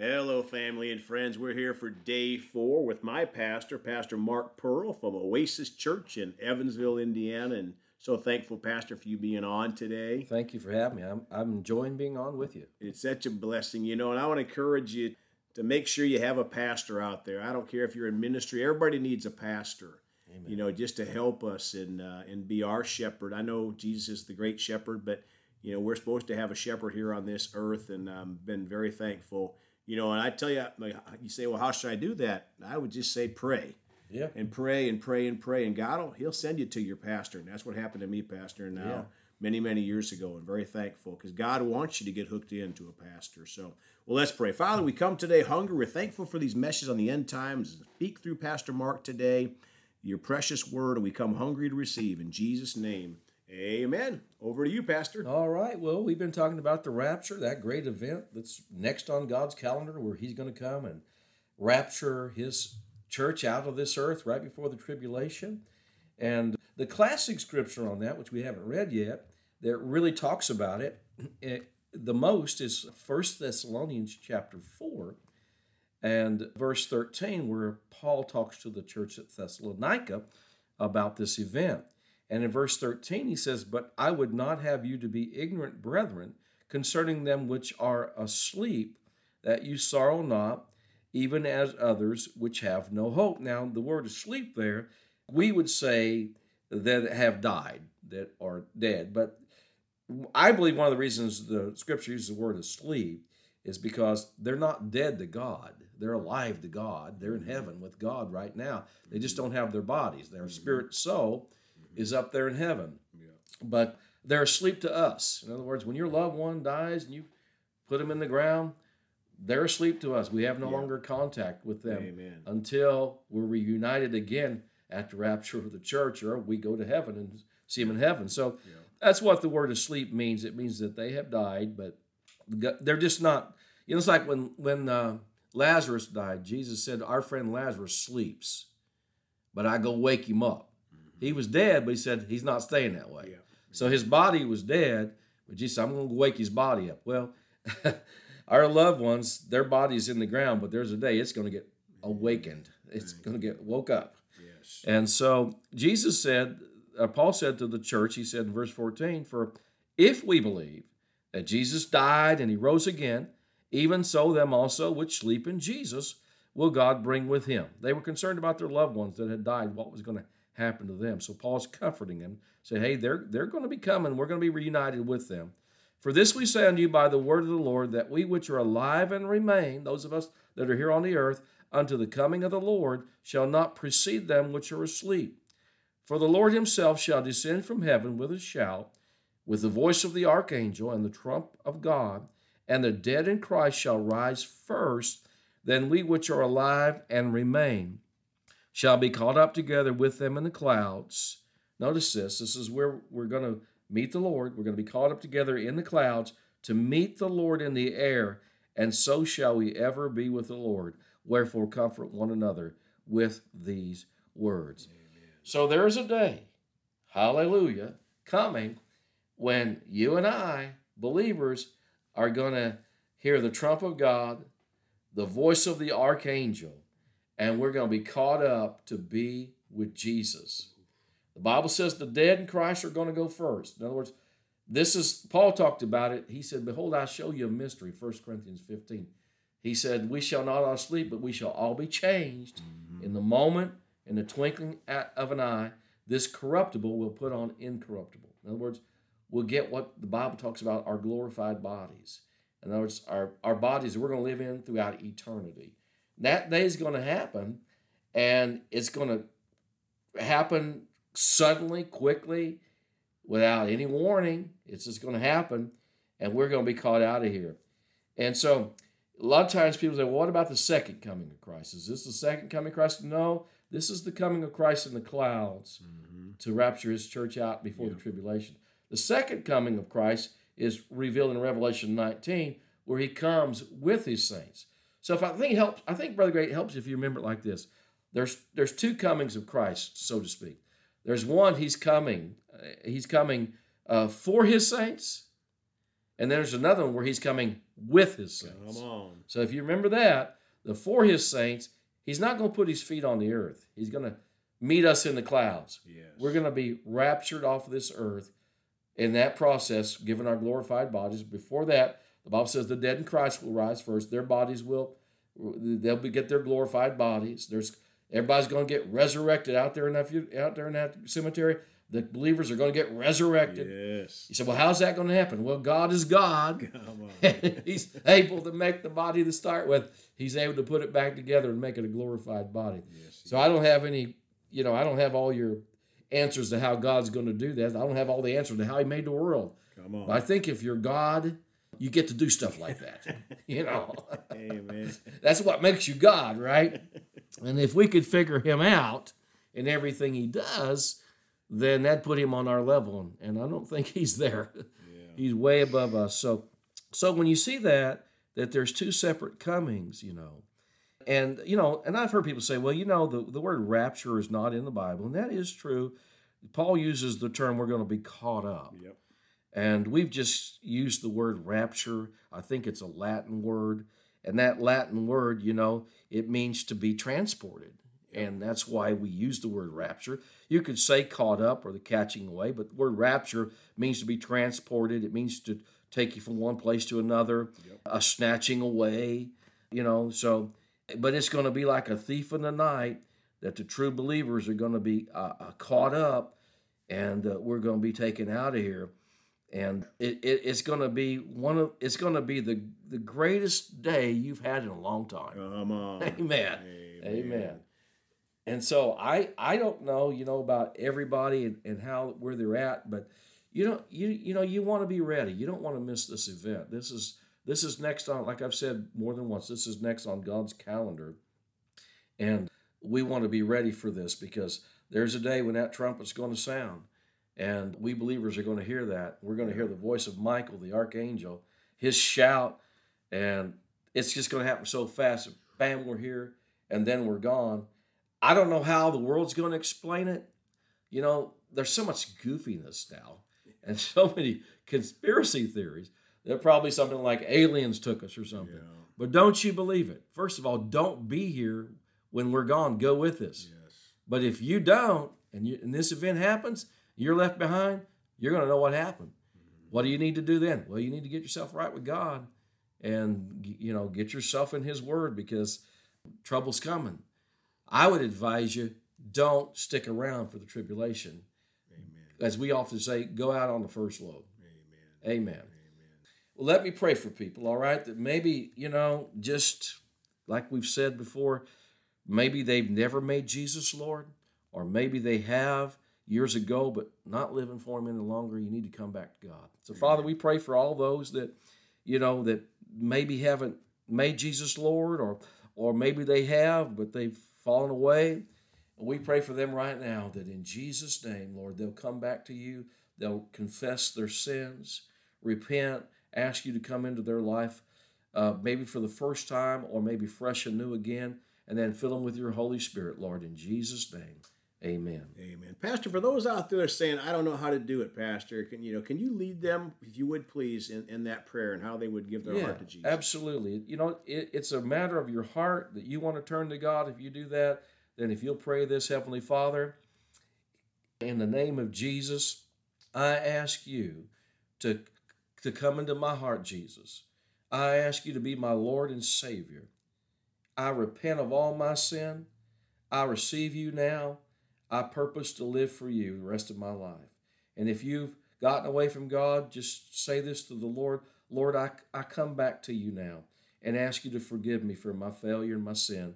Hello, family and friends. We're here for day four with my pastor, Pastor Mark Purl from Oasis Church in Evansville, Indiana. And so thankful, Pastor, for you being on today. Thank you for having me. I'm, I'm enjoying being on with you. It's such a blessing, you know, and I want to encourage you to make sure you have a pastor out there. I don't care if you're in ministry, everybody needs a pastor. Amen. You know, just to help us and uh, and be our shepherd. I know Jesus is the great shepherd, but you know we're supposed to have a shepherd here on this earth, and I've been very thankful you know, and I tell you, you say, well, how should I do that? I would just say pray. Yeah. And pray and pray and pray, and God will He'll send you to your pastor, and that's what happened to me, Pastor. Now, yeah. many many years ago, and very thankful because God wants you to get hooked into a pastor. So, well, let's pray. Father, we come today hungry. We're thankful for these messages on the end times. Speak through Pastor Mark today, your precious word, and we come hungry to receive in Jesus' name. Amen. Over to you, Pastor. All right. Well, we've been talking about the rapture, that great event that's next on God's calendar where He's going to come and rapture His church out of this earth right before the tribulation. And the classic scripture on that, which we haven't read yet, that really talks about it, it the most is First Thessalonians chapter 4 and verse 13, where Paul talks to the church at Thessalonica about this event. And in verse 13, he says, But I would not have you to be ignorant, brethren, concerning them which are asleep, that you sorrow not, even as others which have no hope. Now, the word asleep there, we would say that have died, that are dead. But I believe one of the reasons the scripture uses the word asleep is because they're not dead to God. They're alive to God. They're in mm-hmm. heaven with God right now. They just mm-hmm. don't have their bodies. Their mm-hmm. spirit soul is up there in heaven. Yeah. But they're asleep to us. In other words, when your loved one dies and you put them in the ground, they're asleep to us. We have no yeah. longer contact with them Amen. until we're reunited again at the rapture of the church or we go to heaven and see them in heaven. So yeah. that's what the word asleep means. It means that they have died, but they're just not. You know, it's like when when uh, Lazarus died. Jesus said, "Our friend Lazarus sleeps, but I go wake him up." He was dead, but he said he's not staying that way. Yeah. So his body was dead, but Jesus I'm going to wake his body up. Well, our loved ones, their body's in the ground, but there's a day it's going to get awakened. It's going to get woke up. Yes. And so Jesus said, uh, Paul said to the church, he said in verse 14, For if we believe that Jesus died and he rose again, even so them also which sleep in Jesus will God bring with him. They were concerned about their loved ones that had died, what was going to happen to them. So Paul's comforting them, say, hey, they're, they're going to be coming. We're going to be reunited with them. For this we say unto you by the word of the Lord, that we which are alive and remain, those of us that are here on the earth, unto the coming of the Lord, shall not precede them which are asleep. For the Lord himself shall descend from heaven with a shout, with the voice of the archangel and the trump of God, and the dead in Christ shall rise first, then we which are alive and remain shall be caught up together with them in the clouds. Notice this this is where we're going to meet the Lord. We're going to be caught up together in the clouds to meet the Lord in the air, and so shall we ever be with the Lord. Wherefore, comfort one another with these words. Amen. So there is a day, hallelujah, coming when you and I, believers, are going to hear the trump of God, the voice of the archangel, and we're going to be caught up to be with Jesus. The Bible says the dead in Christ are going to go first. In other words, this is, Paul talked about it. He said, Behold, I show you a mystery, 1 Corinthians 15. He said, We shall not all sleep, but we shall all be changed mm-hmm. in the moment, in the twinkling of an eye. This corruptible will put on incorruptible. In other words, we'll get what the Bible talks about our glorified bodies. In other words, our, our bodies we're going to live in throughout eternity. That day is going to happen, and it's going to happen suddenly, quickly, without any warning. It's just going to happen, and we're going to be caught out of here. And so, a lot of times people say, well, what about the second coming of Christ? Is this the second coming of Christ? No, this is the coming of Christ in the clouds mm-hmm. to rapture his church out before yeah. the tribulation. The second coming of Christ is revealed in Revelation 19, where he comes with his saints. So if I think it helps, I think Brother Great helps if you remember it like this. There's there's two comings of Christ, so to speak. There's one he's coming, uh, he's coming uh, for his saints, and there's another one where he's coming with his saints. Come on. So if you remember that, the for his saints, he's not going to put his feet on the earth. He's going to meet us in the clouds. Yes. We're going to be raptured off of this earth in that process, given our glorified bodies. Before that, the Bible says the dead in Christ will rise first. Their bodies will, they'll be, get their glorified bodies. There's everybody's going to get resurrected out there in that out there in that cemetery. The believers are going to get resurrected. Yes. You said, well, how's that going to happen? Well, God is God. Come on. He's able to make the body to start with. He's able to put it back together and make it a glorified body. Yes. So I don't have any, you know, I don't have all your answers to how God's going to do that. I don't have all the answers to how He made the world. Come on. But I think if you're God, you get to do stuff like that. you know, Amen. that's what makes you God, right? And if we could figure Him out in everything He does, then that'd put Him on our level. And, and I don't think He's there. Yeah. He's way above us. So, so when you see that, that there's two separate comings, you know, and you know, and I've heard people say, well, you know, the, the word rapture is not in the Bible, and that is true. Paul uses the term we're going to be caught up. Yep. And we've just used the word rapture. I think it's a Latin word. And that Latin word, you know, it means to be transported. And that's why we use the word rapture. You could say caught up or the catching away, but the word rapture means to be transported. It means to take you from one place to another, Yep. a snatching away, you know. So, but it's going to be like a thief in the night that the true believers are going to be uh, uh, caught up and uh, we're going to be taken out of here and it, it, it's going to be one of it's going to be the the greatest day you've had in a long time. Come on. amen. Amen. And so i i don't know you know about everybody and, and how where they're at but you know you you know you want to be ready. You don't want to miss this event. This is this is next on like i've said more than once this is next on god's calendar. And we want to be ready for this because there's a day when that trumpet's going to sound and we believers are going to hear that. We're going to hear the voice of Michael, the archangel, his shout, and it's just going to happen so fast. Bam, we're here, and then we're gone. I don't know how the world's going to explain it. You know, there's so much goofiness now and so many conspiracy theories. They're probably something like aliens took us or something. Yeah. But don't you believe it? First of all, don't be here when we're gone. Go with us. Yes. But if you don't, and, you, and this event happens, you're left behind, you're going to know what happened. Mm-hmm. What do you need to do then? Well, you need to get yourself right with God and you know, get yourself in his word because trouble's coming. I would advise you don't stick around for the tribulation. Amen. As we often say, go out on the first load. Amen. Amen. Amen. Well, let me pray for people, all right? That maybe, you know, just like we've said before, maybe they've never made Jesus Lord, or maybe they have years ago, but not living for Him any longer. You need to come back to God. So, Father, we pray for all those that, you know, that maybe haven't made Jesus Lord, or or maybe they have, but they've fallen away. And we pray for them right now that in Jesus' name, Lord, they'll come back to you. They'll confess their sins, repent, ask you to come into their life, uh, maybe for the first time or maybe fresh and new again, and then fill them with your Holy Spirit, Lord, in Jesus' name. Amen. Amen. Pastor, for those out there saying, I don't know how to do it, Pastor, can you know, can you lead them, if you would please, in, in that prayer and how they would give their yeah, heart to Jesus? absolutely. You know, it, it's a matter of your heart that you want to turn to God. If you do that, then if you'll pray this, Heavenly Father, in the name of Jesus, I ask you to, to come into my heart, Jesus. I ask you to be my Lord and Savior. I repent of all my sin. I receive you now. I purpose to live for you the rest of my life. And if you've gotten away from God, just say this to the Lord Lord, I, I come back to you now and ask you to forgive me for my failure and my sin.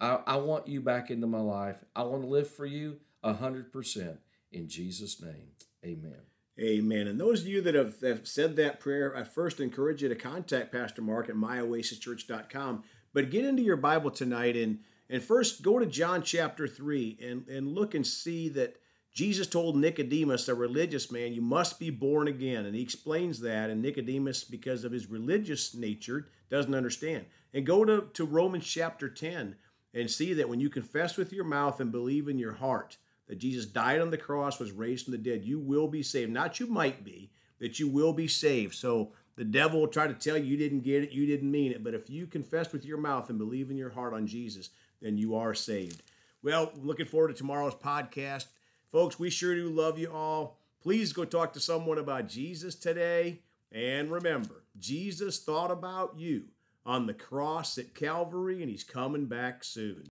I, I want you back into my life. I want to live for you 100% in Jesus' name. Amen. Amen. And those of you that have, have said that prayer, I first encourage you to contact Pastor Mark at myoasischurch.com. But get into your Bible tonight and and first go to John chapter 3 and, and look and see that Jesus told Nicodemus, a religious man, you must be born again. And he explains that. And Nicodemus, because of his religious nature, doesn't understand. And go to, to Romans chapter 10 and see that when you confess with your mouth and believe in your heart that Jesus died on the cross, was raised from the dead, you will be saved. Not you might be, that you will be saved. So The devil will try to tell you you didn't get it, you didn't mean it. But if you confess with your mouth and believe in your heart on Jesus, then you are saved. Well, looking forward to tomorrow's podcast. Folks, we sure do love you all. Please go talk to someone about Jesus today. And remember, Jesus thought about you on the cross at Calvary, and he's coming back soon.